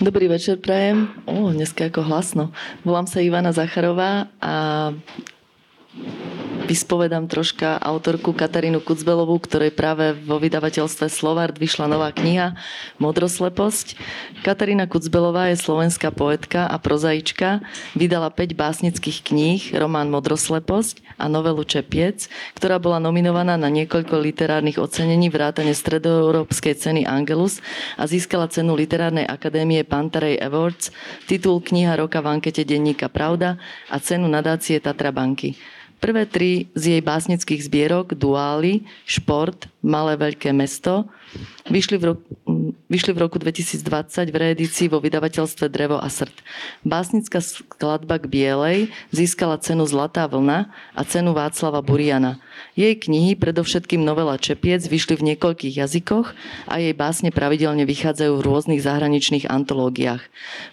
Dobrý večer, prajem. O, dneska ako hlasno. Volám sa Ivana Zacharová a vyspovedám troška autorku Katarínu Kucbelovú, ktorej práve vo vydavateľstve Slovard vyšla nová kniha Modrosleposť. Katarína Kucbelová je slovenská poetka a prozaička. Vydala 5 básnických kníh, román Modrosleposť a novelu Čepiec, ktorá bola nominovaná na niekoľko literárnych ocenení vrátane stredoeurópskej ceny Angelus a získala cenu Literárnej akadémie Pantarej Awards, titul Kniha roka v ankete denníka Pravda a cenu nadácie Tatra banky. Prvé tri z jej básnických zbierok, Duály, Šport, Malé veľké mesto, vyšli v, roku, vyšli v roku 2020 v reedícii vo vydavateľstve Drevo a srd. Básnická skladba k Bielej získala cenu Zlatá vlna a cenu Václava Buriana. Jej knihy, predovšetkým novela Čepiec, vyšli v niekoľkých jazykoch a jej básne pravidelne vychádzajú v rôznych zahraničných antológiách.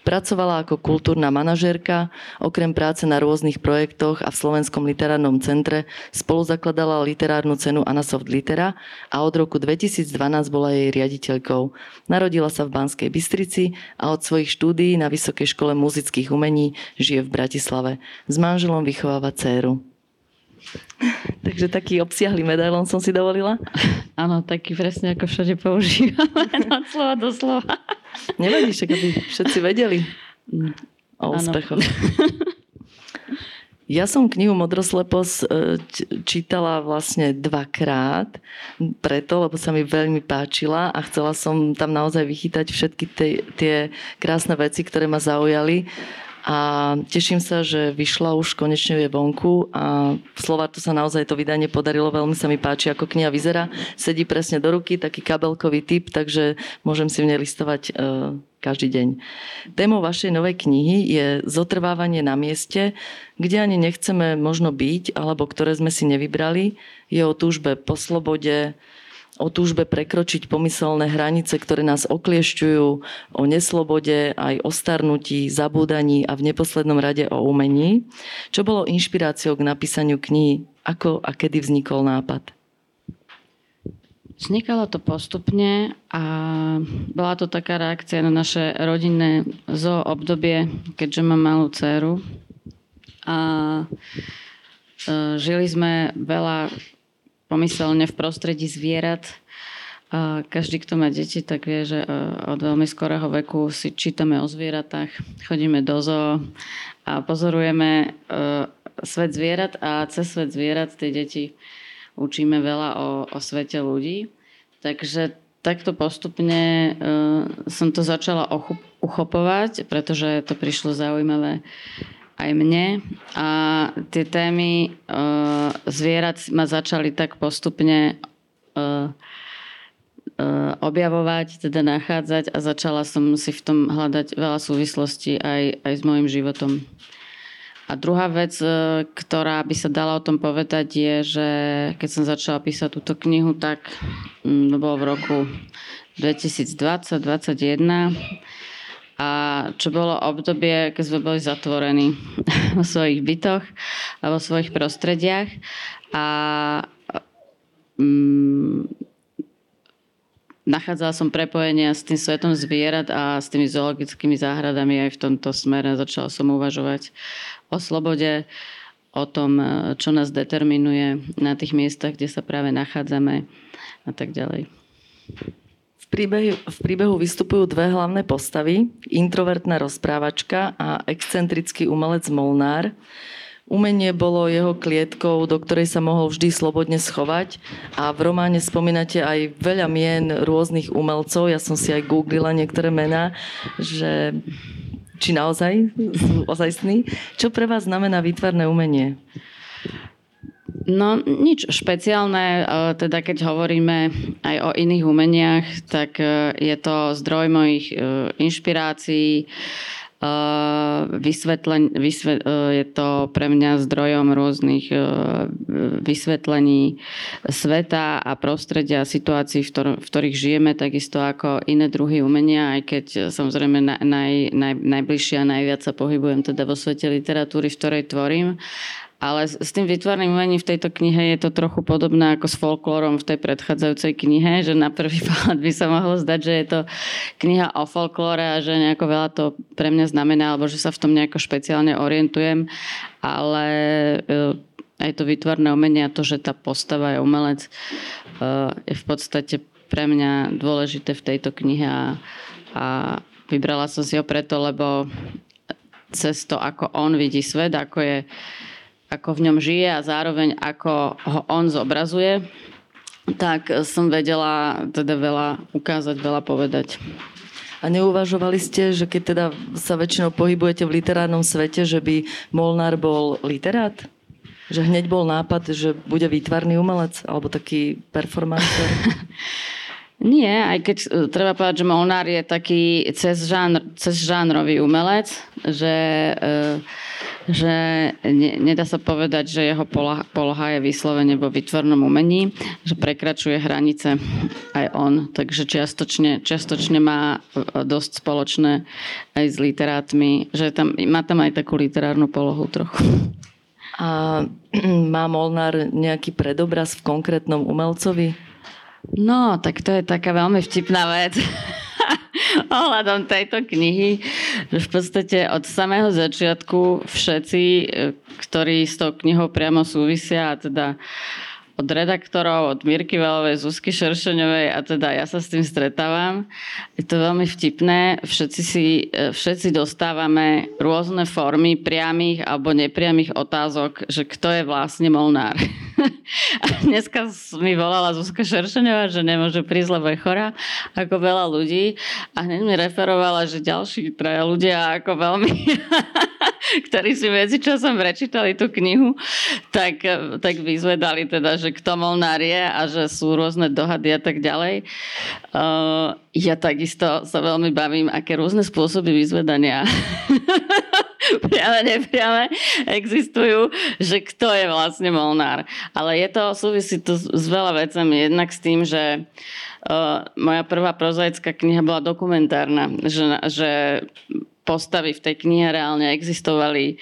Pracovala ako kultúrna manažérka, okrem práce na rôznych projektoch a v Slovenskom literárnom centre spolu zakladala literárnu cenu Anasoft Litera a od roku 2012 bola jej riaditeľkou. Narodila sa v Banskej Bystrici a od svojich štúdií na Vysokej škole muzických umení žije v Bratislave. S manželom vychováva dceru. Takže taký obsiahly medailon som si dovolila. Áno, taký presne ako všade používame od slova do slova. Nevadí, však aby všetci vedeli mm. o úspechoch. Ja som knihu Modroslepos e, čítala vlastne dvakrát, preto, lebo sa mi veľmi páčila a chcela som tam naozaj vychytať všetky tie, tie krásne veci, ktoré ma zaujali a teším sa, že vyšla už konečne je vonku a v Slovátu sa naozaj to vydanie podarilo, veľmi sa mi páči, ako kniha vyzerá. Sedí presne do ruky, taký kabelkový typ, takže môžem si v nej listovať e, každý deň. Témou vašej novej knihy je zotrvávanie na mieste, kde ani nechceme možno byť, alebo ktoré sme si nevybrali. Je o túžbe po slobode, o túžbe prekročiť pomyselné hranice, ktoré nás okliešťujú, o neslobode, aj o starnutí, zabúdaní a v neposlednom rade o umení. Čo bolo inšpiráciou k napísaniu knihy? Ako a kedy vznikol nápad? Vznikalo to postupne a bola to taká reakcia na naše rodinné zo obdobie, keďže mám malú dceru. A e, žili sme veľa pomyselne v prostredí zvierat. A každý, kto má deti, tak vie, že e, od veľmi skorého veku si čítame o zvieratách, chodíme do zoo a pozorujeme e, svet zvierat a cez svet zvierat tie deti učíme veľa o, o svete ľudí. Takže takto postupne uh, som to začala uchopovať, pretože to prišlo zaujímavé aj mne. A tie témy uh, zvierat ma začali tak postupne uh, uh, objavovať, teda nachádzať a začala som si v tom hľadať veľa súvislostí aj, aj s môjim životom. A druhá vec, ktorá by sa dala o tom povedať, je, že keď som začala písať túto knihu, tak to bolo v roku 2020-2021 a čo bolo obdobie, keď sme boli zatvorení vo svojich bytoch a vo svojich prostrediach a um, nachádzala som prepojenia s tým svetom zvierat a s tými zoologickými záhradami aj v tomto smere. Začala som uvažovať o slobode, o tom, čo nás determinuje na tých miestach, kde sa práve nachádzame a tak ďalej príbehu, v príbehu vystupujú dve hlavné postavy. Introvertná rozprávačka a excentrický umelec Molnár. Umenie bolo jeho klietkou, do ktorej sa mohol vždy slobodne schovať a v románe spomínate aj veľa mien rôznych umelcov. Ja som si aj googlila niektoré mená, že či naozaj sú ozajstní. Čo pre vás znamená výtvarné umenie? No nič špeciálne, e, teda keď hovoríme aj o iných umeniach, tak e, je to zdroj mojich e, inšpirácií, vysvetlen, vysvet, je to pre mňa zdrojom rôznych vysvetlení sveta a prostredia situácií, v, ktor- v ktorých žijeme, takisto ako iné druhy umenia, aj keď samozrejme naj, naj, naj, najbližšie a najviac sa pohybujem teda vo svete literatúry, v ktorej tvorím Ale s tým vytvorným umením v tejto knihe je to trochu podobné ako s folklórom v tej predchádzajúcej knihe, že na prvý pohľad by sa mohlo zdať, že je to kniha o folklóre a že nejako veľa to pre mňa znamená, alebo že sa v tom nejako špeciálne orientujem, ale e, aj to vytvorné umenie a to, že tá postava je umelec, e, je v podstate pre mňa dôležité v tejto knihe a, a vybrala som si ho preto, lebo cez to, ako on vidí svet, ako je ako v ňom žije a zároveň ako ho on zobrazuje, tak som vedela teda veľa ukázať, veľa povedať. A neuvažovali ste, že keď teda sa väčšinou pohybujete v literárnom svete, že by Molnár bol literát? Že hneď bol nápad, že bude výtvarný umelec alebo taký performancer? Nie, aj keď e, treba povedať, že Molnár je taký cez, žánr, cez žánrový umelec, že uh, že ne, nedá sa povedať, že jeho poloha, poloha je vyslovene vo vytvornom umení, že prekračuje hranice aj on, takže čiastočne, čiastočne má e, dosť spoločné aj s literátmi, že tam, má tam aj takú literárnu polohu trochu. A má Molnár nejaký predobraz v konkrétnom umelcovi? No, tak to je taká veľmi vtipná vec. ohľadom tejto knihy, že v podstate od samého začiatku všetci, e, ktorí s tou knihou priamo súvisia, a teda od redaktorov, od Mirky Velovej, Zuzky Šeršeňovej a teda ja sa s tým stretávam. Je to veľmi vtipné. Všetci, si, e, všetci dostávame rôzne formy priamých alebo nepriamých otázok, že kto je vlastne Molnár. A dneska mi volala Zuzka Šeršeňová, že nemôže prísť, lebo je chorá, ako veľa ľudí. A hneď mi referovala, že ďalší traja ľudia ako veľmi ktorí si medzičasom prečítali tú knihu, tak, tak vyzvedali teda, že kto Molnár je a že sú rôzne dohady a tak ďalej. Uh, ja takisto sa veľmi bavím, aké rôzne spôsoby vyzvedania priame, nepriame existujú, že kto je vlastne Molnár. Ale je to, súvisí to s veľa vecami. Jednak s tým, že uh, moja prvá prozaická kniha bola dokumentárna, že, že postavy v tej knihe reálne existovali.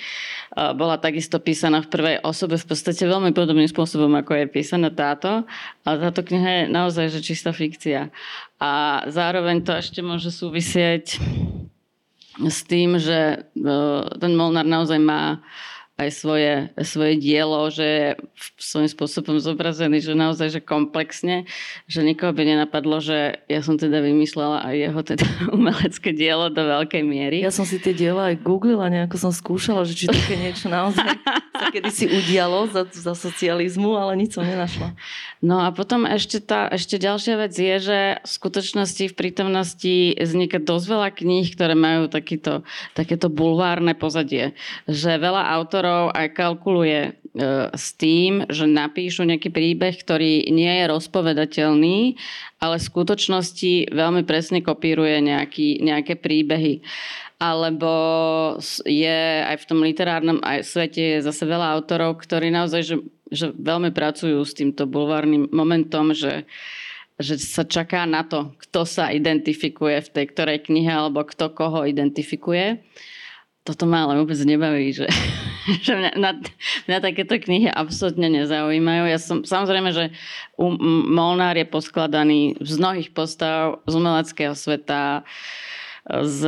Uh, bola takisto písaná v prvej osobe v podstate veľmi podobným spôsobom, ako je písaná táto. Ale táto kniha je naozaj že čistá fikcia. A zároveň to ešte môže súvisieť s tým, že e, ten Molnár naozaj má aj svoje, svoje dielo, že je svojím spôsobom zobrazený, že naozaj že komplexne, že nikoho by nenapadlo, že ja som teda vymyslela aj jeho teda umelecké dielo do veľkej miery. Ja som si tie diela aj googlila, nejako som skúšala, že či také niečo naozaj sa kedy si udialo za, za socializmu, ale nič som nenašla. No a potom ešte, tá, ešte ďalšia vec je, že v skutočnosti v prítomnosti vzniká dosť veľa kníh, ktoré majú takýto, takéto bulvárne pozadie. Že veľa autorov autorov aj kalkuluje e, s tým, že napíšu nejaký príbeh, ktorý nie je rozpovedateľný, ale v skutočnosti veľmi presne kopíruje nejaký, nejaké príbehy. Alebo je aj v tom literárnom aj svete je zase veľa autorov, ktorí naozaj že, že veľmi pracujú s týmto bulvárnym momentom, že že sa čaká na to, kto sa identifikuje v tej ktorej knihe alebo kto koho identifikuje toto ma ale vôbec nebaví, že, že mňa, na, mňa takéto knihy absolútne nezaujímajú. Ja som, samozrejme, že Molnár je poskladaný z mnohých postav z umeleckého sveta, z,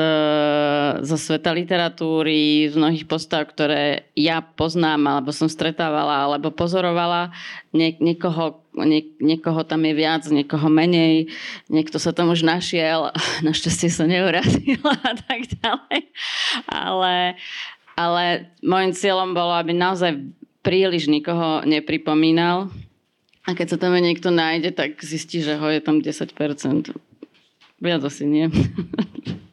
zo sveta literatúry, z mnohých postav, ktoré ja poznám, alebo som stretávala, alebo pozorovala. Nie, niekoho, nie, niekoho tam je viac, niekoho menej, niekto sa tam už našiel, našťastie sa neurazil a tak ďalej. Ale, ale môjim cieľom bolo, aby naozaj príliš nikoho nepripomínal. A keď sa tam niekto nájde, tak zistí, že ho je tam 10%. Viac asi nie.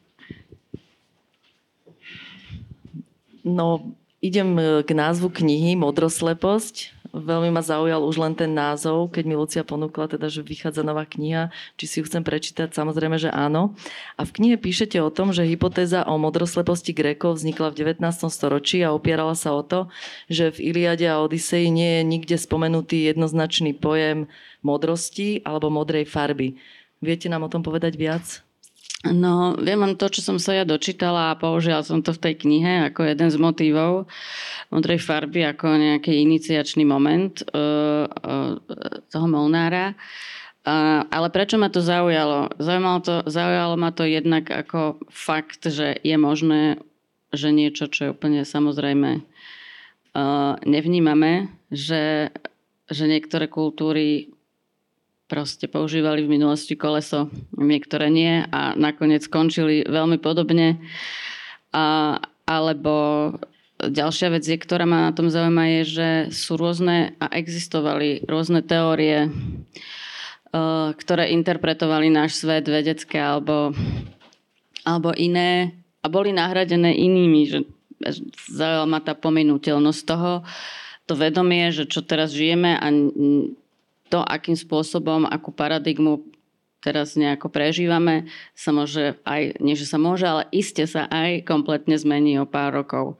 No, idem e, k názvu knihy Modrosleposť. Veľmi ma zaujal už len ten názov, keď mi Lucia ponúkla, teda, že vychádza nová kniha, či si ju chcem prečítať, samozrejme, že áno. A v knihe píšete o tom, že hypotéza o modrosleposti Grékov vznikla v 19. storočí a opierala sa o to, že v Iliade a Odiseji nie je nikde spomenutý jednoznačný pojem modrosti alebo modrej farby. Viete nám o tom povedať viac? No, viem len to, čo som sa ja dočítala a použila som to v tej knihe ako jeden z motívov modrej farby, ako nejaký iniciačný moment uh, uh, toho Molnára. Uh, ale prečo ma to zaujalo? Zaujalo, to, zaujalo ma to jednak ako fakt, že je možné, že niečo, čo je úplne samozrejme uh, nevnímame, že, že niektoré kultúry proste používali v minulosti koleso, niektoré nie a nakoniec skončili veľmi podobne. A, alebo ďalšia vec, je, ktorá ma na tom zaujíma, je, že sú rôzne a existovali rôzne teórie, e, ktoré interpretovali náš svet vedecké alebo, alebo iné a boli nahradené inými, že zaujala ma tá pominuteľnosť toho, to vedomie, že čo teraz žijeme a to, akým spôsobom, akú paradigmu teraz nejako prežívame, sa môže aj, nie že sa môže, ale iste sa aj kompletne zmení o pár rokov.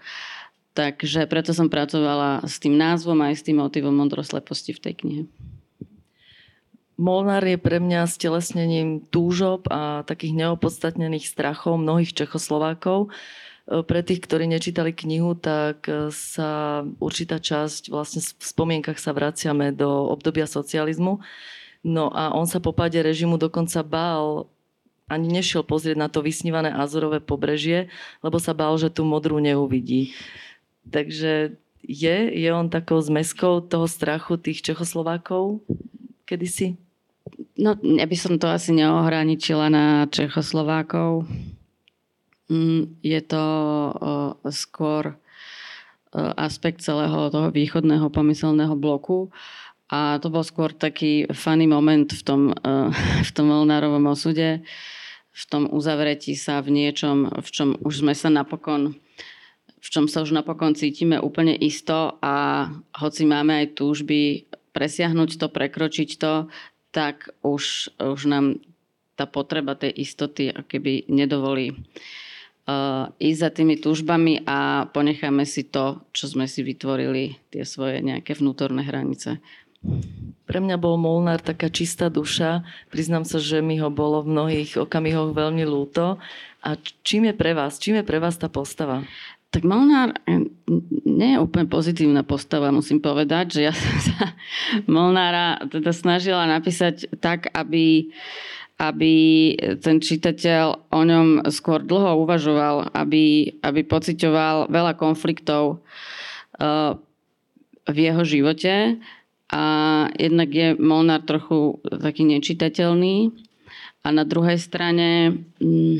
Takže preto som pracovala s tým názvom aj s tým motivom modrosleposti v tej knihe. Molnár je pre mňa stelesnením túžob a takých neopodstatnených strachov mnohých Čechoslovákov. E, pre tých, ktorí nečítali knihu, tak e, sa určitá časť, vlastne v spomienkach sa vraciame do obdobia socializmu. No a on sa po páde režimu dokonca bál, ani nešiel pozrieť na to vysnívané Azorové pobrežie, lebo sa bál, že tú modrú neuvidí. Takže je, je on takou zmeskou toho strachu tých Čechoslovákov kedysi? No, ja by som to asi neohraničila na Čechoslovákov. Mm, je to skôr aspekt celého toho východného pomyselného bloku. A to bol skôr taký funny moment v tom, v tom Molnárovom osude, v tom uzavretí sa v niečom, v čom už sme sa napokon v čom sa už napokon cítime úplne isto a hoci máme aj túžby presiahnuť to, prekročiť to, tak už, už nám tá potreba tej istoty keby nedovolí uh, ísť za tými túžbami a ponecháme si to, čo sme si vytvorili, tie svoje nejaké vnútorné hranice. Pre mňa bol Molnár taká čistá duša. Priznám sa, že mi ho bolo v mnohých okamihoch veľmi ľúto. A čím je pre vás? Čím je pre vás tá postava? Tak Molnár nie je úplne pozitívna postava, musím povedať, že ja som sa Molnára teda snažila napísať tak, aby aby ten čitateľ o ňom skôr dlho uvažoval, aby, aby pocitoval veľa konfliktov uh, v jeho živote. A jednak je Molnár trochu taký nečitateľný. A na druhej strane um,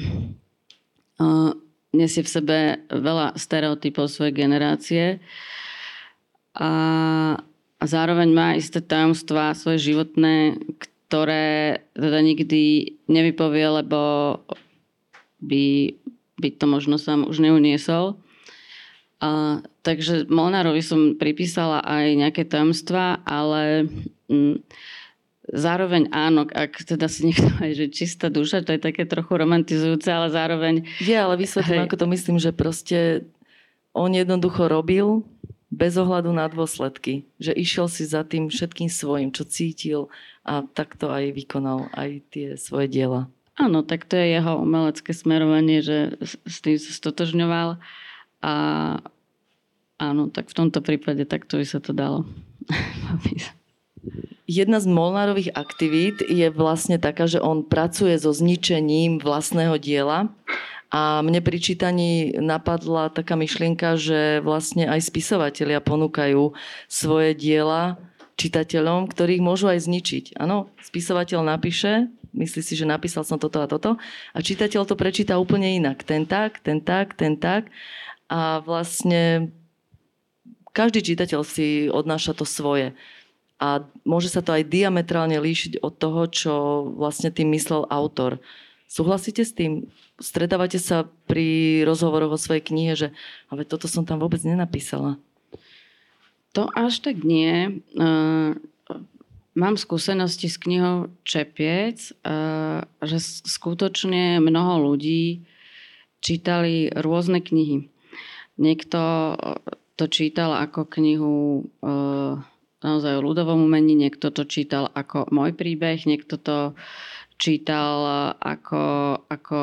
nesie v sebe veľa stereotypov svojej generácie. A zároveň má isté tajomstvá svoje životné, ktoré teda nikdy nevypovie, lebo by, by to možno sám už neuniesol. A, takže Molnárovi som pripísala aj nejaké tajomstvá, ale mm, zároveň áno, ak teda si niekto aj, že čistá duša, to je také trochu romantizujúce, ale zároveň... Je, ale vysvetlím, ako to myslím, že proste on jednoducho robil bez ohľadu na dôsledky. Že išiel si za tým všetkým svojim, čo cítil a takto aj vykonal aj tie svoje diela. Áno, tak to je jeho umelecké smerovanie, že s tým sa stotožňoval a áno, tak v tomto prípade takto by sa to dalo. Jedna z Molnárových aktivít je vlastne taká, že on pracuje so zničením vlastného diela a mne pri čítaní napadla taká myšlienka, že vlastne aj spisovatelia ponúkajú svoje diela čitateľom, ktorých môžu aj zničiť. Áno, spisovateľ napíše, myslí si, že napísal som toto a toto a čitateľ to prečíta úplne inak. Ten tak, ten tak, ten tak a vlastne každý čitateľ si odnáša to svoje. A môže sa to aj diametrálne líšiť od toho, čo vlastne tým myslel autor. Súhlasíte s tým? Stretávate sa pri rozhovoroch o svojej knihe, že ale toto som tam vôbec nenapísala. To až tak nie. Uh, mám skúsenosti s knihou Čepiec, uh, že skutočne mnoho ľudí čítali rôzne knihy. Niekto to čítal ako knihu naozaj o ľudovom umení, niekto to čítal ako môj príbeh, niekto to čítal ako, ako,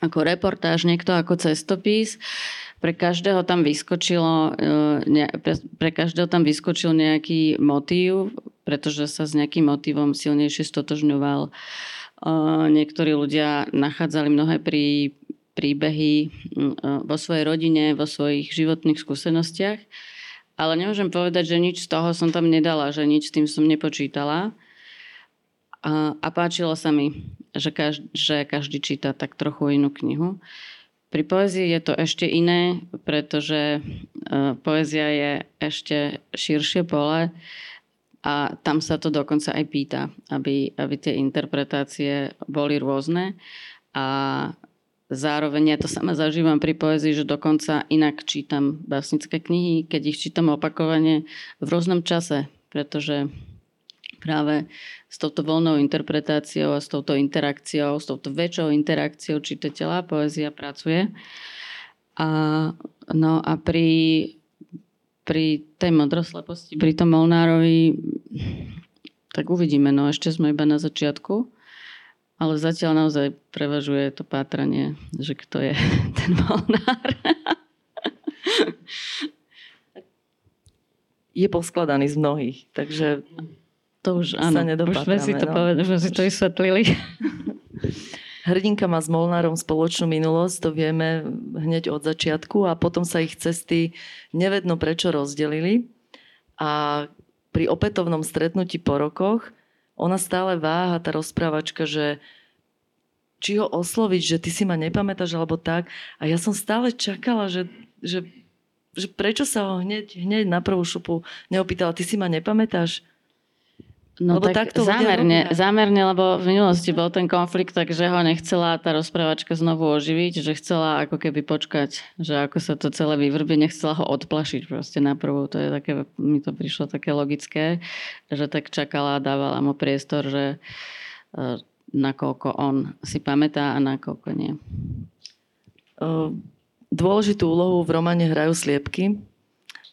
ako reportáž, niekto ako cestopis. Pre každého tam vyskočilo, pre každého tam vyskočil nejaký motív, pretože sa s nejakým motívom silnejšie stotožňoval. Niektorí ľudia nachádzali mnohé prí, príbehy vo svojej rodine, vo svojich životných skúsenostiach ale nemôžem povedať, že nič z toho som tam nedala, že nič s tým som nepočítala. A, a páčilo sa mi, že, každý, že každý číta tak trochu inú knihu. Pri poézii je to ešte iné, pretože uh, poézia je ešte širšie pole a tam sa to dokonca aj pýta, aby, aby tie interpretácie boli rôzne. A Zároveň ja to sama zažívam pri poezii, že dokonca inak čítam básnické knihy, keď ich čítam opakovane v rôznom čase, pretože práve s touto voľnou interpretáciou a s touto interakciou, s touto väčšou interakciou čitateľa poézia pracuje. A, no a pri, pri tej modrosleposti, pri tom Molnárovi, tak uvidíme, no ešte sme iba na začiatku. Ale zatiaľ naozaj prevažuje to pátranie, že kto je ten molnár. je poskladaný z mnohých, takže to už áno, už sme si to, no. povedali, sme si to vysvetlili. Hrdinka má s Molnárom spoločnú minulosť, to vieme hneď od začiatku a potom sa ich cesty nevedno prečo rozdelili a pri opätovnom stretnutí po rokoch ona stále váha, tá rozprávačka, že či ho osloviť, že ty si ma nepamätáš alebo tak. A ja som stále čakala, že, že, že prečo sa ho hneď, hneď na prvú šupu neopýtala, ty si ma nepamätáš? No lebo tak zámerne, zámerne, lebo v minulosti bol ten konflikt, takže ho nechcela tá rozprávačka znovu oživiť, že chcela ako keby počkať, že ako sa to celé vyvrbí, nechcela ho odplašiť proste na prvú. To je také, mi to prišlo také logické, že tak čakala a dávala mu priestor, že e, nakoľko on si pamätá a nakoľko nie. Dôležitú úlohu v romane hrajú sliepky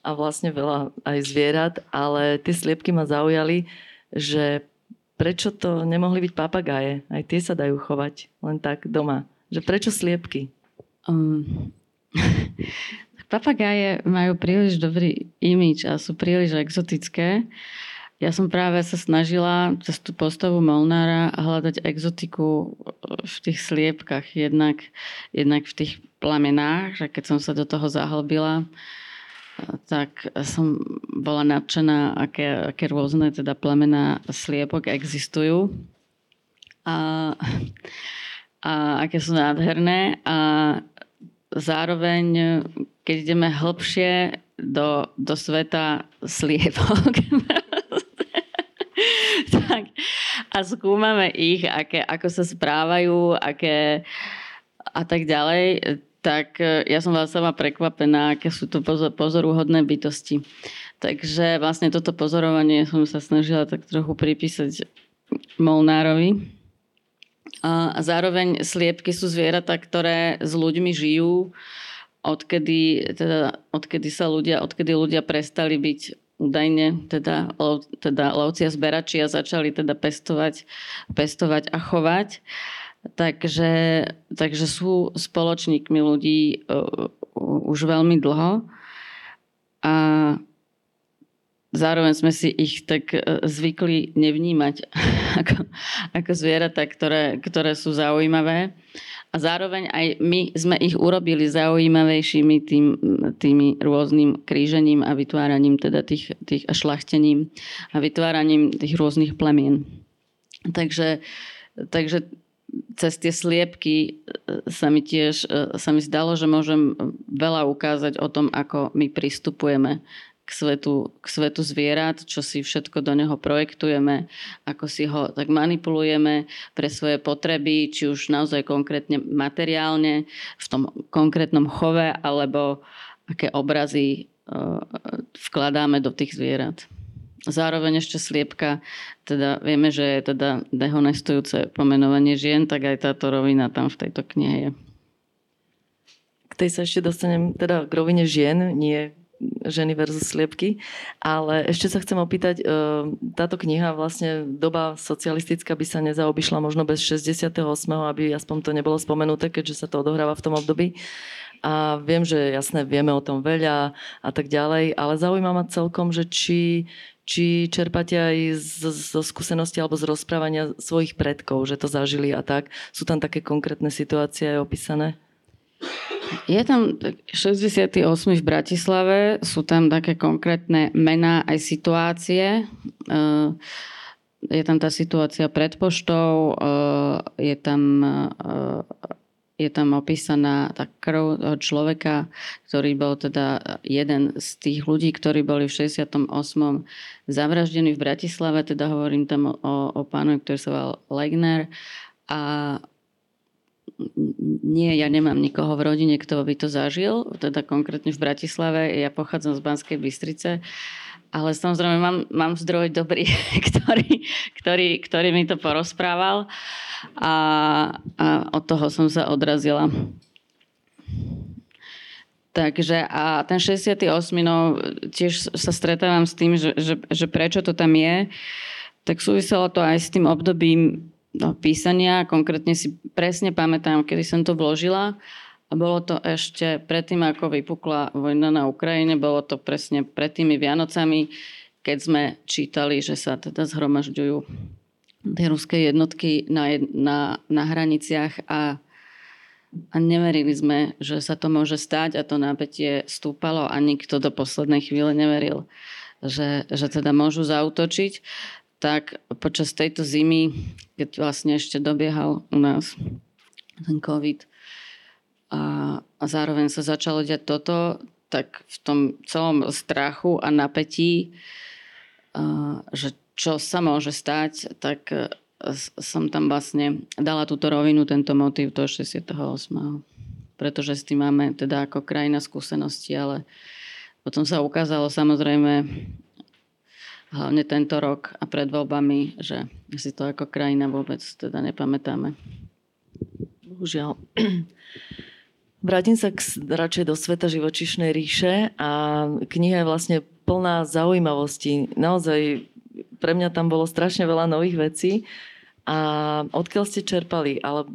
a vlastne veľa aj zvierat, ale tie sliepky ma zaujali že prečo to nemohli byť papagáje? Aj tie sa dajú chovať len tak doma. Že prečo sliepky? Um, papagáje majú príliš dobrý imič a sú príliš exotické. Ja som práve sa snažila cez tú postavu Molnára hľadať exotiku v tých sliepkach, jednak, jednak v tých plamenách, že keď som sa do toho zahlbila, tak som bola nadšená, aké, aké rôzne teda plemená sliepok existujú. A, a aké sú nádherné. A zároveň, keď ideme hlbšie do, do sveta sliepok, tak, a skúmame ich, aké, ako sa správajú, aké a tak ďalej, tak e, ja som vás sama prekvapená, aké sú to pozoruhodné bytosti. Takže vlastne toto pozorovanie som sa snažila tak trochu pripísať Molnárovi. A zároveň sliepky sú zvieratá, ktoré s ľuďmi žijú, odkedy, teda, odkedy sa ľudia, odkedy ľudia prestali byť údajne teda, teda lovci a zberači a začali teda pestovať, pestovať a chovať. Takže, takže sú spoločníkmi ľudí uh, už veľmi dlho a zároveň sme si ich tak uh, zvykli nevnímať ako, ako zvieratá, ktoré, ktoré sú zaujímavé. A zároveň aj my sme ich urobili zaujímavejšími tým, tými rôznym krížením a vytváraním teda tých, tých a šlachtením a vytváraním tých rôznych plemien. Takže, takže cez tie sliepky e, sa mi tiež e, sa mi zdalo, že môžem veľa ukázať o tom, ako my pristupujeme k svetu, k svetu zvierat, čo si všetko do neho projektujeme, ako si ho tak manipulujeme pre svoje potreby, či už naozaj konkrétne materiálne, v tom konkrétnom chove, alebo aké obrazy e, vkladáme do tých zvierat. Zároveň ešte sliepka, teda vieme, že je teda dehonestujúce pomenovanie žien, tak aj táto rovina tam v tejto knihe je. K tej sa ešte dostanem, teda k rovine žien, nie ženy versus sliepky. Ale ešte sa chcem opýtať, e, táto kniha vlastne doba socialistická by sa nezaobišla možno bez 68., aby aspoň to nebolo spomenuté, keďže sa to odohráva v tom období. A viem, že jasné, vieme o tom veľa a tak ďalej, ale zaujíma ma celkom, že či, či čerpáte aj zo, zo skúsenosti alebo z rozprávania svojich predkov, že to zažili a tak. Sú tam také konkrétne situácie aj opísané? Je tam 68. v Bratislave, sú tam také konkrétne mená aj situácie. Eh, je tam tá situácia pred poštou, eh, je tam, eh, je tam opísaná tá krv človeka, ktorý bol teda jeden z tých ľudí, ktorí boli v 68. zavraždení v Bratislave, teda hovorím tam o, o pánu, ktorý sa volal Legner. A nie, ja nemám nikoho v rodine, kto by to zažil, teda konkrétne v Bratislave, ja pochádzam z Banskej Bystrice, ale samozrejme mám, mám zdroj dobrý, ktorý, ktorý, ktorý mi to porozprával a, a od toho som sa odrazila. Takže a ten 68. No, tiež sa stretávam s tým, že, že, že prečo to tam je, tak súviselo to aj s tým obdobím do písania. Konkrétne si presne pamätám, kedy som to vložila. A bolo to ešte predtým, ako vypukla vojna na Ukrajine, bolo to presne pred tými Vianocami, keď sme čítali, že sa teda zhromažďujú tie ruské jednotky na, na, na hraniciach a, a neverili sme, že sa to môže stať a to nápetie stúpalo a nikto do poslednej chvíle neveril, že, že teda môžu zautočiť. Tak počas tejto zimy, keď vlastne ešte dobiehal u nás ten COVID a, a zároveň sa začalo diať toto, tak v tom celom strachu a napätí, a, že čo sa môže stať, tak e, som tam vlastne dala túto rovinu, tento motív toho 68. Pretože s tým máme teda ako krajina skúsenosti, ale potom sa ukázalo samozrejme hlavne tento rok a pred voľbami, že si to ako krajina vôbec teda nepamätáme. Bohužiaľ. Vrátim sa k, radšej do sveta živočišnej ríše a kniha je vlastne plná zaujímavostí. Naozaj pre mňa tam bolo strašne veľa nových vecí. A odkiaľ ste čerpali? Ale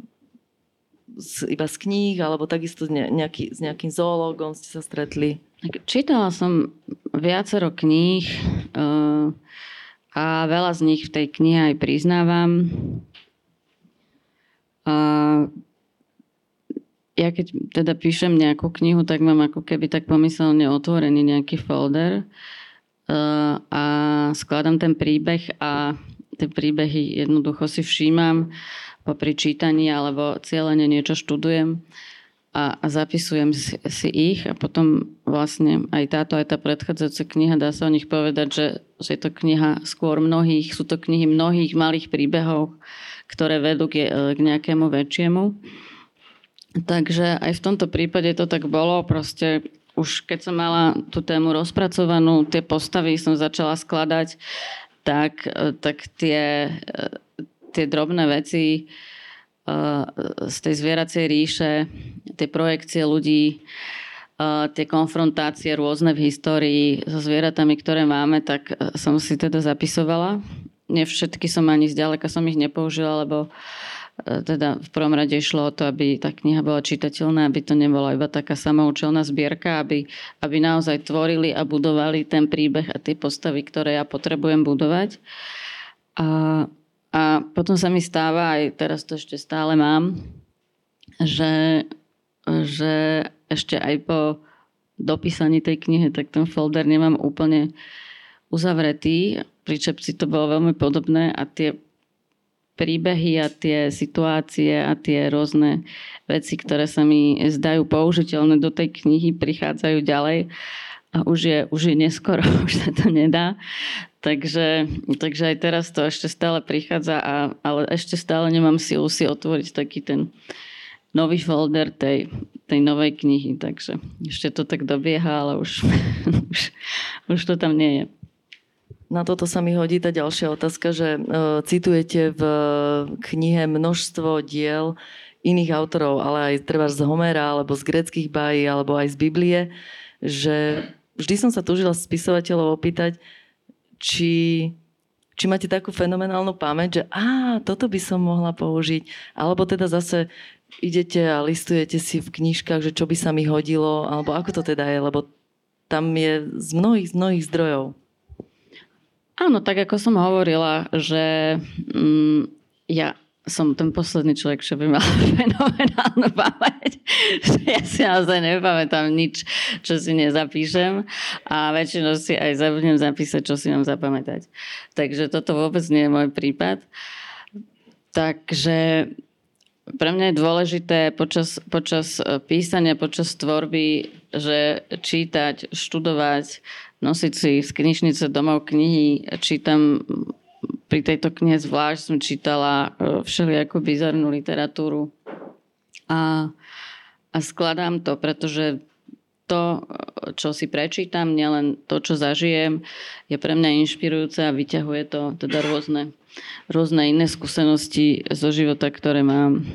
z, iba z kníh, alebo takisto nejaký, s nejakým zoológom ste sa stretli? Čítala som viacero kníh uh, a veľa z nich v tej knihe aj priznávam. Uh, ja keď teda píšem nejakú knihu, tak mám ako keby tak pomyselne otvorený nejaký folder uh, a skladám ten príbeh a tie príbehy jednoducho si všímam popri čítaní alebo cieľene niečo študujem a, a zapisujem si, si ich a potom vlastne aj táto, aj tá predchádzajúca kniha, dá sa o nich povedať, že, že je to kniha skôr mnohých, sú to knihy mnohých malých príbehov, ktoré vedú k, k nejakému väčšiemu. Takže aj v tomto prípade to tak bolo, proste už keď som mala tú tému rozpracovanú, tie postavy som začala skladať, tak, tak tie, tie drobné veci z tej zvieracej ríše, tie projekcie ľudí, tie konfrontácie rôzne v histórii so zvieratami, ktoré máme, tak e, som si teda zapisovala. Nie všetky som ani zďaleka som ich nepoužila, lebo e, teda v prvom rade išlo o to, aby tá kniha bola čitateľná, aby to nebola iba taká samoučelná zbierka, aby, aby naozaj tvorili a budovali ten príbeh a tie postavy, ktoré ja potrebujem budovať. A a potom sa mi stáva, aj teraz to ešte stále mám, že, že ešte aj po dopísaní tej knihy, tak ten folder nemám úplne uzavretý. Pri Čepci to bolo veľmi podobné a tie príbehy a tie situácie a tie rôzne veci, ktoré sa mi zdajú použiteľné do tej knihy, prichádzajú ďalej a už je, už je neskoro, už sa to nedá. Takže, takže aj teraz to ešte stále prichádza, a, ale ešte stále nemám silu si otvoriť taký ten nový folder tej, tej novej knihy, takže ešte to tak dobieha, ale už, už, už to tam nie je. Na toto sa mi hodí tá ďalšia otázka, že uh, citujete v knihe množstvo diel iných autorov, ale aj treba z Homera, alebo z greckých bájí, alebo aj z Biblie, že vždy som sa túžila spisovateľov opýtať, či, či máte takú fenomenálnu pamäť, že á, toto by som mohla použiť, alebo teda zase idete a listujete si v knižkách, že čo by sa mi hodilo, alebo ako to teda je, lebo tam je z mnohých, z mnohých zdrojov. Áno, tak ako som hovorila, že mm, ja som ten posledný človek, čo by mal fenomenálnu pamäť. ja si naozaj nepamätám nič, čo si nezapíšem a väčšinou si aj zabudnem zapísať, čo si mám zapamätať. Takže toto vôbec nie je môj prípad. Takže pre mňa je dôležité počas, počas písania, počas tvorby, že čítať, študovať, nosiť si z knižnice domov knihy, čítam pri tejto knihe zvlášť som čítala e, všelijakú bizarnú literatúru a, a skladám to, pretože to, čo si prečítam, nielen to, čo zažijem, je pre mňa inšpirujúce a vyťahuje to teda rôzne, rôzne iné skúsenosti zo života, ktoré mám.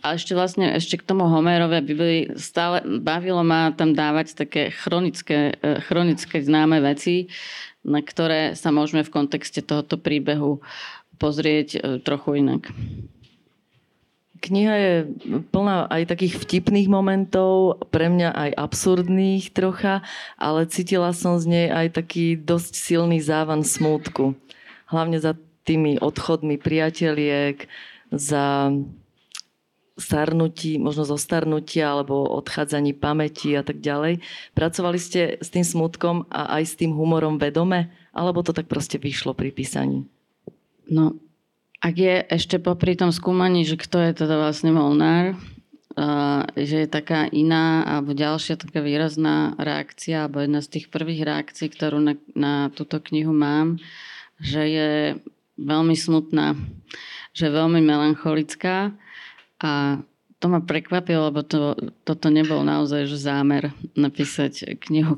A ešte vlastne, ešte k tomu Homérovi Biblii stále bavilo ma tam dávať také chronické, e, chronické známe veci, na ktoré sa môžeme v kontexte tohoto príbehu pozrieť e, trochu inak. Kniha je plná aj takých vtipných momentov, pre mňa aj absurdných trocha, ale cítila som z nej aj taký dosť silný závan smútku. Hlavne za tými odchodmi priateliek, za starnutí, možno zo alebo odchádzaní pamäti a tak ďalej. Pracovali ste s tým smutkom a aj s tým humorom vedome? Alebo to tak proste vyšlo pri písaní? No, ak je ešte popri tom skúmaní, že kto je teda vlastne Molnár, že je taká iná alebo ďalšia taká výrazná reakcia alebo jedna z tých prvých reakcií, ktorú na, na túto knihu mám, že je veľmi smutná, že je veľmi melancholická a to ma prekvapilo, lebo to, toto nebol naozaj že zámer napísať knihu,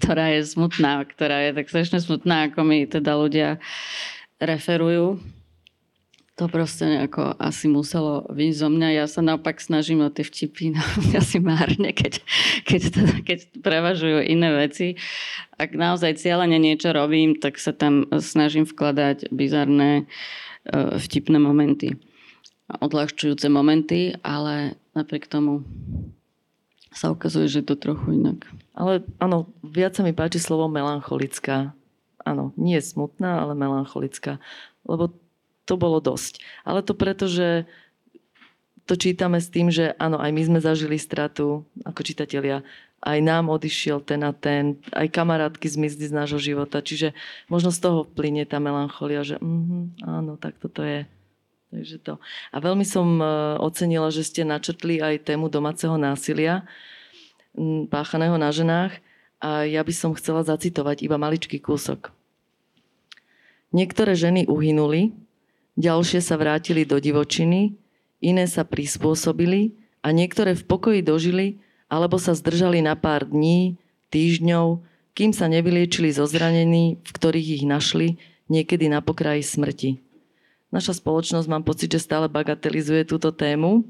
ktorá je smutná, ktorá je tak strašne smutná, ako mi teda ľudia referujú. To proste nejako asi muselo vyjsť zo mňa. Ja sa naopak snažím o tie vtipy, no asi márne, keď, keď, teda, keď prevažujú iné veci. Ak naozaj cieľene niečo robím, tak sa tam snažím vkladať bizarné e, vtipné momenty odľahčujúce momenty, ale napriek tomu sa ukazuje, že je to trochu inak. Ale áno, viac sa mi páči slovo melancholická. Áno, nie smutná, ale melancholická. Lebo to bolo dosť. Ale to preto, že to čítame s tým, že áno, aj my sme zažili stratu ako čitatelia. Aj nám odišiel ten a ten, aj kamarátky zmizli z nášho života. Čiže možno z toho plynie tá melancholia, že mm, áno, tak toto je. Takže to. A veľmi som e, ocenila, že ste načrtli aj tému domáceho násilia páchaného na ženách a ja by som chcela zacitovať iba maličký kúsok. Niektoré ženy uhynuli, ďalšie sa vrátili do divočiny, iné sa prispôsobili a niektoré v pokoji dožili alebo sa zdržali na pár dní, týždňov, kým sa nevyliečili zo zranení, v ktorých ich našli, niekedy na pokraji smrti. Naša spoločnosť, mám pocit, že stále bagatelizuje túto tému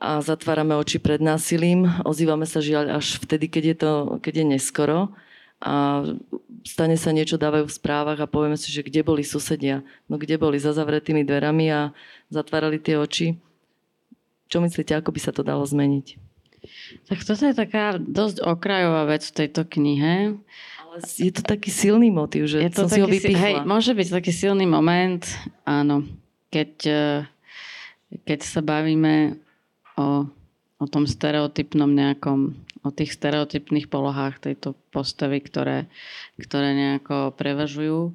a zatvárame oči pred násilím. Ozývame sa žiaľ až vtedy, keď je, to, keď je neskoro a stane sa niečo, dávajú v správach a povieme si, že kde boli susedia. No kde boli za zavretými dverami a zatvárali tie oči. Čo myslíte, ako by sa to dalo zmeniť? Tak toto je taká dosť okrajová vec v tejto knihe je to taký silný motiv, že je to som si ho vypichla. Hej, môže byť taký silný moment, áno. Keď, eh, keď sa bavíme o, o tom stereotypnom nejakom, o tých stereotypných polohách tejto postavy, ktoré, ktoré nejako prevažujú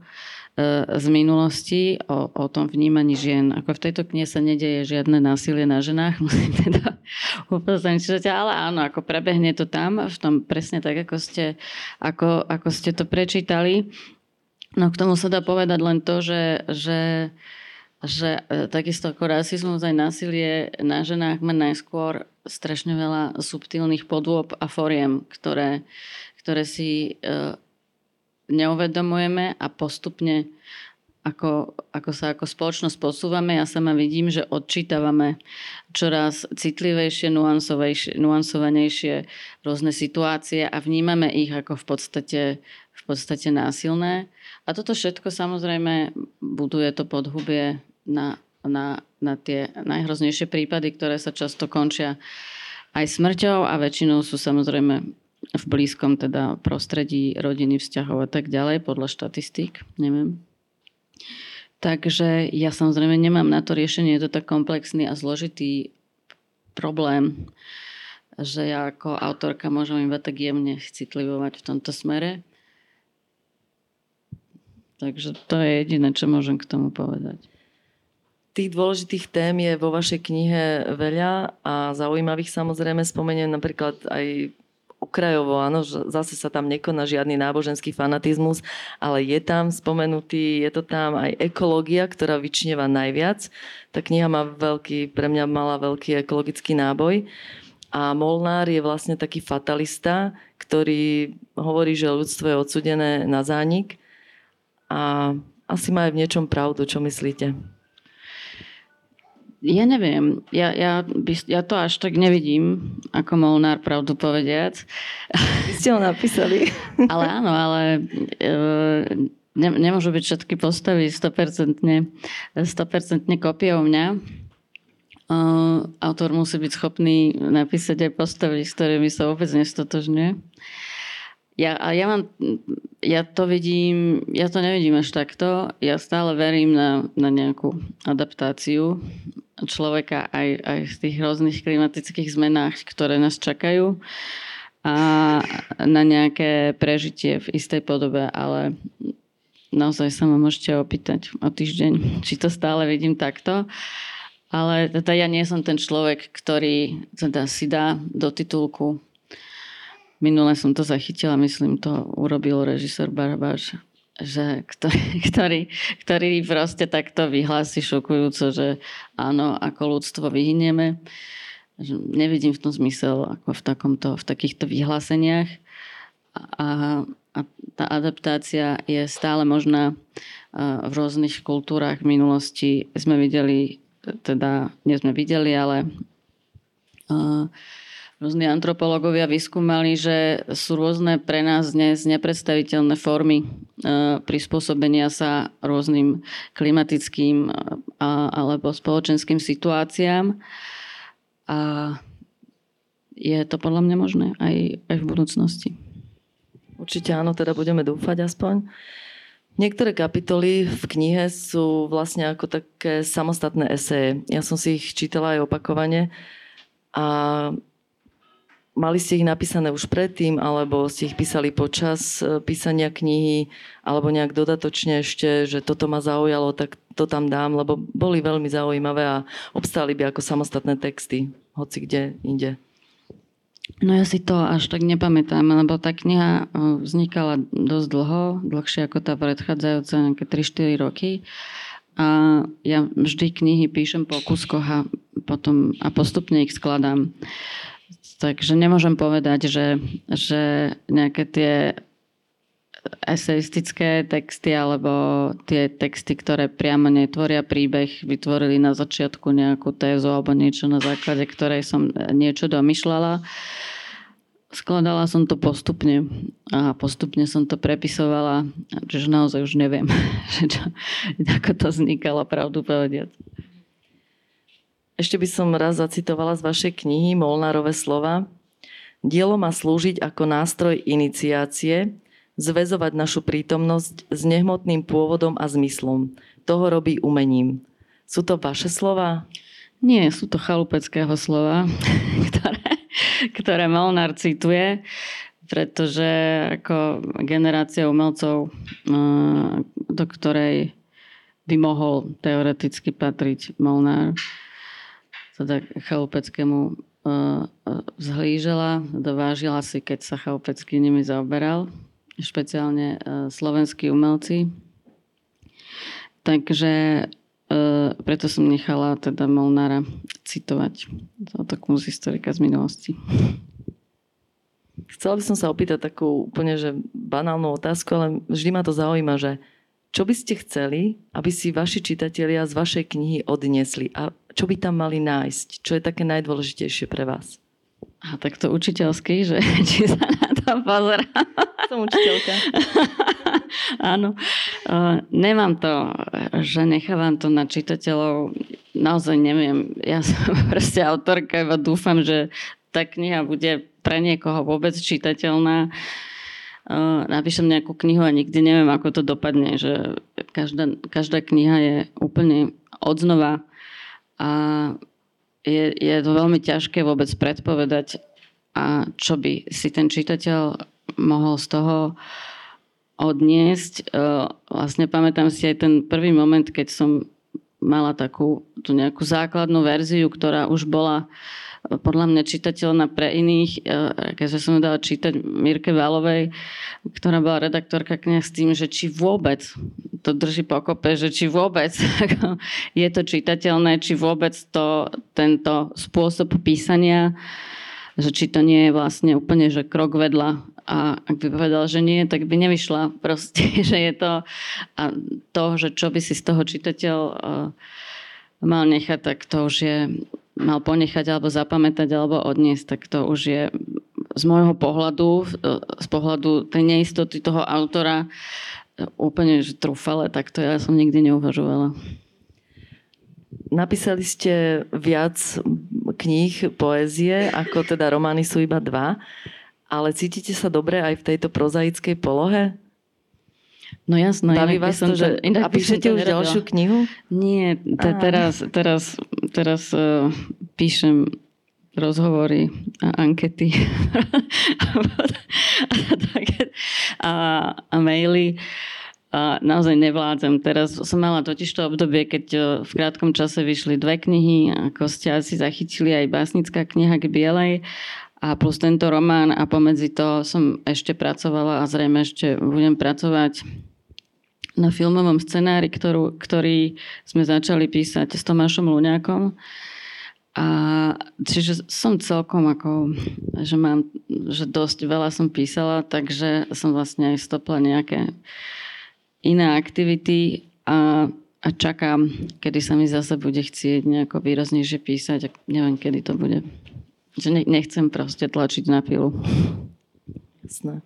z minulosti o, o tom vnímaní žien. Ako v tejto knihe sa nedeje žiadne násilie na ženách, musím teda upozorniť, ale áno, ako prebehne to tam, v tom presne tak, ako ste, ako, ako ste to prečítali. No k tomu sa dá povedať len to, že, že, že e, takisto ako rasizmus aj násilie na ženách má najskôr strašne veľa subtilných podôb a foriem, ktoré, ktoré si e, neuvedomujeme a postupne ako, ako sa ako spoločnosť posúvame. Ja sama vidím, že odčítavame čoraz citlivejšie, nuansovanejšie rôzne situácie a vnímame ich ako v podstate, v podstate násilné. A toto všetko samozrejme buduje to podhubie na, na, na tie najhroznejšie prípady, ktoré sa často končia aj smrťou a väčšinou sú samozrejme v blízkom teda prostredí rodiny, vzťahov a tak ďalej, podľa štatistík, neviem. Takže ja samozrejme nemám na to riešenie, je to tak komplexný a zložitý problém, že ja ako autorka môžem iba tak jemne citlivovať v tomto smere. Takže to je jediné, čo môžem k tomu povedať. Tých dôležitých tém je vo vašej knihe veľa a zaujímavých samozrejme spomeniem napríklad aj okrajovo, áno, zase sa tam nekoná žiadny náboženský fanatizmus, ale je tam spomenutý, je to tam aj ekológia, ktorá vyčneva najviac. Tá kniha má veľký, pre mňa mala veľký ekologický náboj. A Molnár je vlastne taký fatalista, ktorý hovorí, že ľudstvo je odsudené na zánik. A asi má aj v niečom pravdu, čo myslíte? Ja neviem, ja, ja, by, ja to až tak nevidím, ako Molnár, pravdu povediac. Vy ste ho napísali. ale áno, ale e, ne, nemôžu byť všetky postavy 100%, 100% kopiou mňa. E, autor musí byť schopný napísať aj postavy, s ktorými sa vôbec nestotožňuje. Ja, a ja, mám, ja to vidím, ja to nevidím až takto. Ja stále verím na, na nejakú adaptáciu človeka aj, aj v tých rôznych klimatických zmenách, ktoré nás čakajú a na nejaké prežitie v istej podobe, ale naozaj sa ma môžete opýtať o týždeň, či to stále vidím takto. Ale teda ja nie som ten človek, ktorý teda si dá do titulku. Minule som to zachytila, myslím, to urobil režisér Barabáš že, ktorý, ktorý, ktorý proste takto vyhlási šokujúco, že áno, ako ľudstvo vyhynieme. Nevidím v tom zmysel ako v, takomto, v takýchto vyhláseniach. A, a tá adaptácia je stále možná v rôznych kultúrach v minulosti. Sme videli, teda nie sme videli, ale Rôzni antropológovia vyskúmali, že sú rôzne pre nás dnes nepredstaviteľné formy e, prispôsobenia sa rôznym klimatickým e, alebo spoločenským situáciám. A je to podľa mňa možné aj, aj v budúcnosti. Určite áno, teda budeme dúfať aspoň. Niektoré kapitoly v knihe sú vlastne ako také samostatné eseje. Ja som si ich čítala aj opakovane a Mali ste ich napísané už predtým, alebo ste ich písali počas e, písania knihy, alebo nejak dodatočne ešte, že toto ma zaujalo, tak to tam dám, lebo boli veľmi zaujímavé a obstáli by ako samostatné texty, hoci kde inde. No ja si to až tak nepamätám, lebo tá kniha e, vznikala dosť dlho, dlhšie ako tá predchádzajúca, nejaké 3-4 roky. A ja vždy knihy píšem po kuskoch a, potom, a postupne ich skladám. Takže nemôžem povedať, že, že nejaké tie eseistické texty alebo tie texty, ktoré priamo netvoria príbeh, vytvorili na začiatku nejakú tézu alebo niečo na základe ktorej som niečo domýšľala. Skladala som to postupne a postupne som to prepisovala, čiže naozaj už neviem, že čo, ako to vznikalo, pravdu povediať. Ešte by som raz zacitovala z vašej knihy Molnárove slova. Dielo má slúžiť ako nástroj iniciácie, zväzovať našu prítomnosť s nehmotným pôvodom a zmyslom. Toho robí umením. Sú to vaše slova? Nie, sú to chalupeckého slova, ktoré, ktoré Molnár cituje, pretože ako generácia umelcov, do ktorej by mohol teoreticky patriť Molnár, teda chalupeckému e, e, zhlížela, dovážila si, keď sa chalupecký nimi zaoberal, špeciálne e, slovenskí umelci. Takže preto som nechala teda Molnára citovať za takú z historika z minulosti. Chcela by som sa opýtať takú úplne že banálnu otázku, ale vždy ma to zaujíma, že čo by ste chceli, aby si vaši čitatelia z vašej knihy odniesli a čo by tam mali nájsť? Čo je také najdôležitejšie pre vás? A tak to učiteľský, že či sa na to pozerám. Som učiteľka. Áno. Nemám to, že nechávam to na čitateľov. Naozaj neviem. Ja som proste autorka, iba dúfam, že tá kniha bude pre niekoho vôbec čitateľná. Uh, napíšem nejakú knihu a nikdy neviem, ako to dopadne. Že každá, každá kniha je úplne odznova a je, je to veľmi ťažké vôbec predpovedať, a čo by si ten čitateľ mohol z toho odniesť. Uh, vlastne pamätám si aj ten prvý moment, keď som mala takú tú nejakú základnú verziu, ktorá už bola podľa mňa čitateľná pre iných, e, keďže som ju dala čítať Mirke Valovej, ktorá bola redaktorka kniha s tým, že či vôbec to drží pokope, že či vôbec je to čitateľné, či vôbec to, tento spôsob písania, že či to nie je vlastne úplne, že krok vedľa. A ak by povedal, že nie, tak by nevyšla proste, že je to a to, že čo by si z toho čitateľ uh, mal nechať, tak to už je mal ponechať alebo zapamätať alebo odniesť, tak to už je z môjho pohľadu, z pohľadu tej neistoty toho autora úplne že trúfale, tak to ja som nikdy neuvažovala. Napísali ste viac kníh, poézie, ako teda romány sú iba dva, ale cítite sa dobre aj v tejto prozaickej polohe? No jasno. Baví vás to, že... A píšete už ďalšiu knihu? Nie, te, teraz, teraz, teraz uh, píšem rozhovory a ankety a, a maily. A naozaj nevládzem. Teraz som mala totiž to obdobie, keď e, v krátkom čase vyšli dve knihy, ako ste asi zachytili aj básnická kniha k Bielej a plus tento román a pomedzi to som ešte pracovala a zrejme ešte budem pracovať na filmovom scenári, ktorú, ktorý sme začali písať s Tomášom Luňákom. A čiže som celkom ako, že mám, že dosť veľa som písala, takže som vlastne aj stopla nejaké iné aktivity a, a čakám, kedy sa mi zase bude chcieť nejako výraznejšie písať a neviem, kedy to bude. Že nechcem proste tlačiť na pilu. Jasné.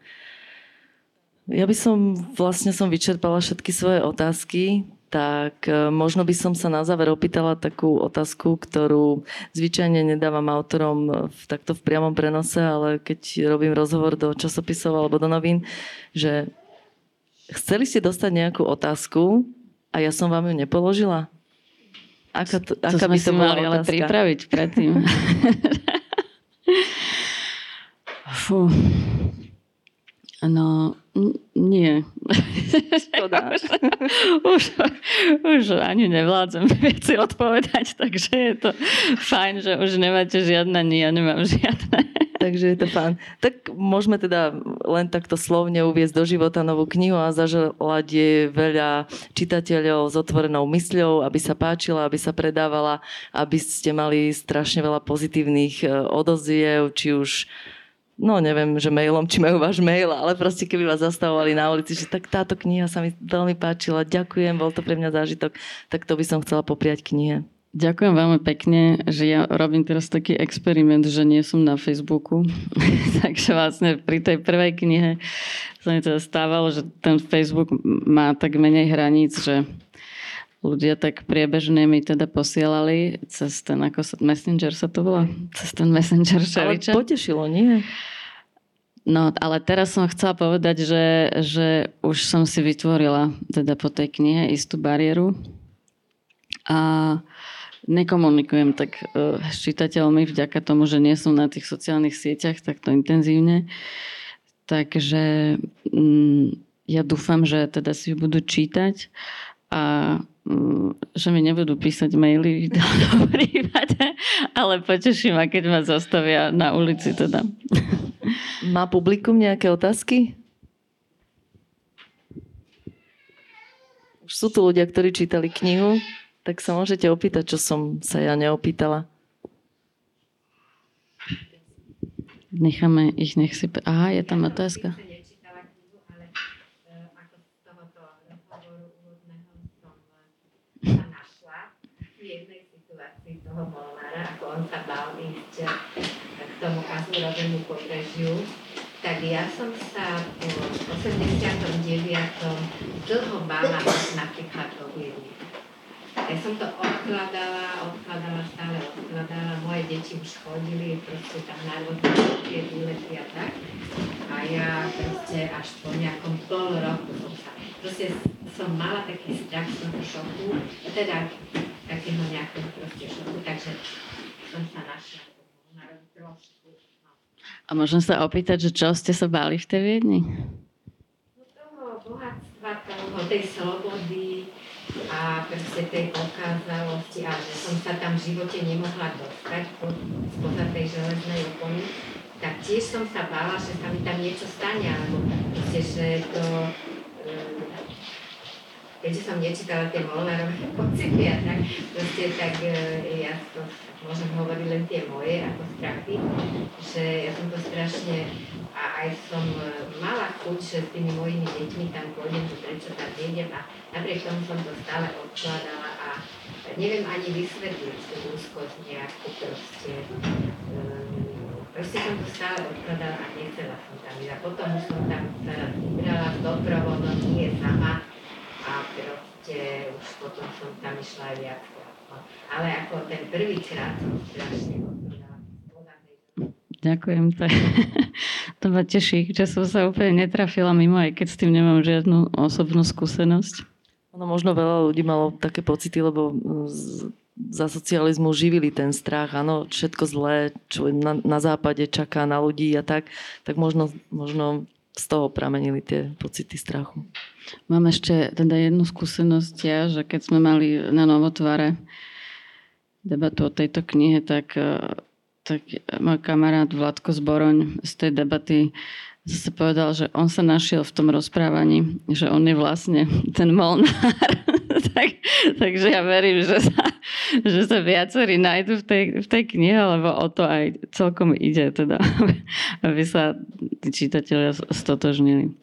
Ja by som, vlastne som vyčerpala všetky svoje otázky, tak e, možno by som sa na záver opýtala takú otázku, ktorú zvyčajne nedávam autorom v, takto v priamom prenose, ale keď robím rozhovor do časopisov alebo do novín, že chceli ste dostať nejakú otázku a ja som vám ju nepoložila? Aká, to, aká to by to mali ale pripraviť predtým. Fú. No, nie. Škoda. už, už ani nevládzem veci odpovedať, takže je to fajn, že už nemáte žiadne, nie, ja nemám žiadne. takže je to fajn. Tak môžeme teda len takto slovne uviezť do života novú knihu a zaželať je veľa čitateľov s otvorenou mysľou, aby sa páčila, aby sa predávala, aby ste mali strašne veľa pozitívnych eh, odoziev, či už no neviem, že mailom, či majú váš mail, ale proste keby vás zastavovali na ulici, že tak táto kniha sa mi veľmi páčila, ďakujem, bol to pre mňa zážitok, tak to by som chcela popriať knihe. Ďakujem veľmi pekne, že ja robím teraz taký experiment, že nie som na Facebooku. Takže vlastne pri tej prvej knihe sa mi teda stávalo, že ten Facebook má tak menej hraníc, že ľudia tak priebežne mi teda posielali cez ten, ako sa, Messenger sa to volá? Cez ten Messenger šeliča. Ale potešilo, nie? No, ale teraz som chcela povedať, že, že už som si vytvorila teda po tej knihe istú bariéru a nekomunikujem tak uh, s čitateľmi vďaka tomu, že nie som na tých sociálnych sieťach takto intenzívne. Takže um, ja dúfam, že teda si ju budú čítať a Mm, že mi nebudú písať maily prípade, ale poteším ma, keď ma zastavia na ulici teda. Má publikum nejaké otázky? Už sú tu ľudia, ktorí čítali knihu, tak sa môžete opýtať, čo som sa ja neopýtala. Necháme ich, nech si... Aha, je tam otázka. toho Molnára, ako on sa bal ísť k Azurovému pobrežiu, tak ja som sa po 89. dlho bála napríklad do Viedne. Ja som to odkladala, odkladala, stále odkladala. Moje deti už chodili proste tam na tie výlety a tak. A ja proste až po nejakom pol roku som sa, proste som mala taký strach z toho šoku, teda takého nejakého proste šoku, takže som sa našla na trošku. A môžem sa opýtať, že čo ste sa báli v tej Viedni? No toho bohatstva, toho, tej slobody, a proste tej okázalosti a že som sa tam v živote nemohla dostať spoza tej železnej opony, tak tiež som sa bála, že sa mi tam niečo stane, alebo proste, že to keďže som nečítala tie Molnárové pocity a tak, proste tak e, ja to môžem hovoriť len tie moje ako strachy, že ja som to strašne a aj som e, mala chuť, že s tými mojimi deťmi tam pôjdem, že prečo tam nejdem a napriek tomu som to stále odkladala a neviem ani vysvetliť tú úzkosť nejakú proste. Um, proste som to stále odkladala a nechcela som tam ísť. A potom som tam teraz vybrala s doprovodom, nie sama, a proste už potom som tam išla aj viac. Ale ako ten prvýkrát som strašne Ďakujem, to, to ma teší, že som sa úplne netrafila mimo, aj keď s tým nemám žiadnu osobnú skúsenosť. Ono možno veľa ľudí malo také pocity, lebo z, za socializmu živili ten strach, áno, všetko zlé, čo na, na západe čaká na ľudí a tak, tak možno, možno z toho pramenili tie pocity strachu. Mám ešte teda jednu skúsenosť ja, že keď sme mali na Novotvare debatu o tejto knihe, tak, e, tak môj kamarát Vladko Zboroň z tej debaty zase povedal, že on sa našiel v tom rozprávaní, že on je vlastne ten Molnár. tak, takže ja verím, že sa, že sa viacerí nájdu v tej, v tej knihe, lebo o to aj celkom ide, teda, aby sa tí čitatelia stotožnili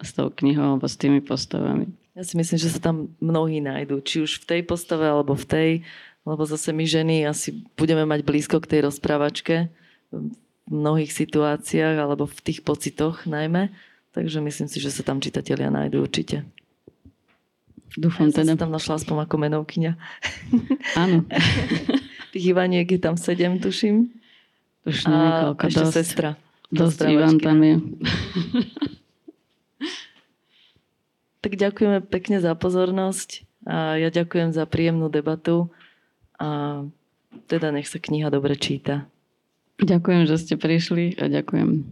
s tou knihou alebo s tými postavami. Ja si myslím, že sa tam mnohí nájdú, či už v tej postave alebo v tej, lebo zase my ženy asi budeme mať blízko k tej rozprávačke v mnohých situáciách alebo v tých pocitoch najmä. Takže myslím si, že sa tam čitatelia nájdú určite. Dúfam ja teda. tam našla aspoň ako menovkyňa. Áno. Tých Ivaniek je tam sedem, tuším. Už a ešte dosť, sestra. Dosť Ivan tam je. Tak ďakujeme pekne za pozornosť a ja ďakujem za príjemnú debatu a teda nech sa kniha dobre číta. Ďakujem, že ste prišli a ďakujem.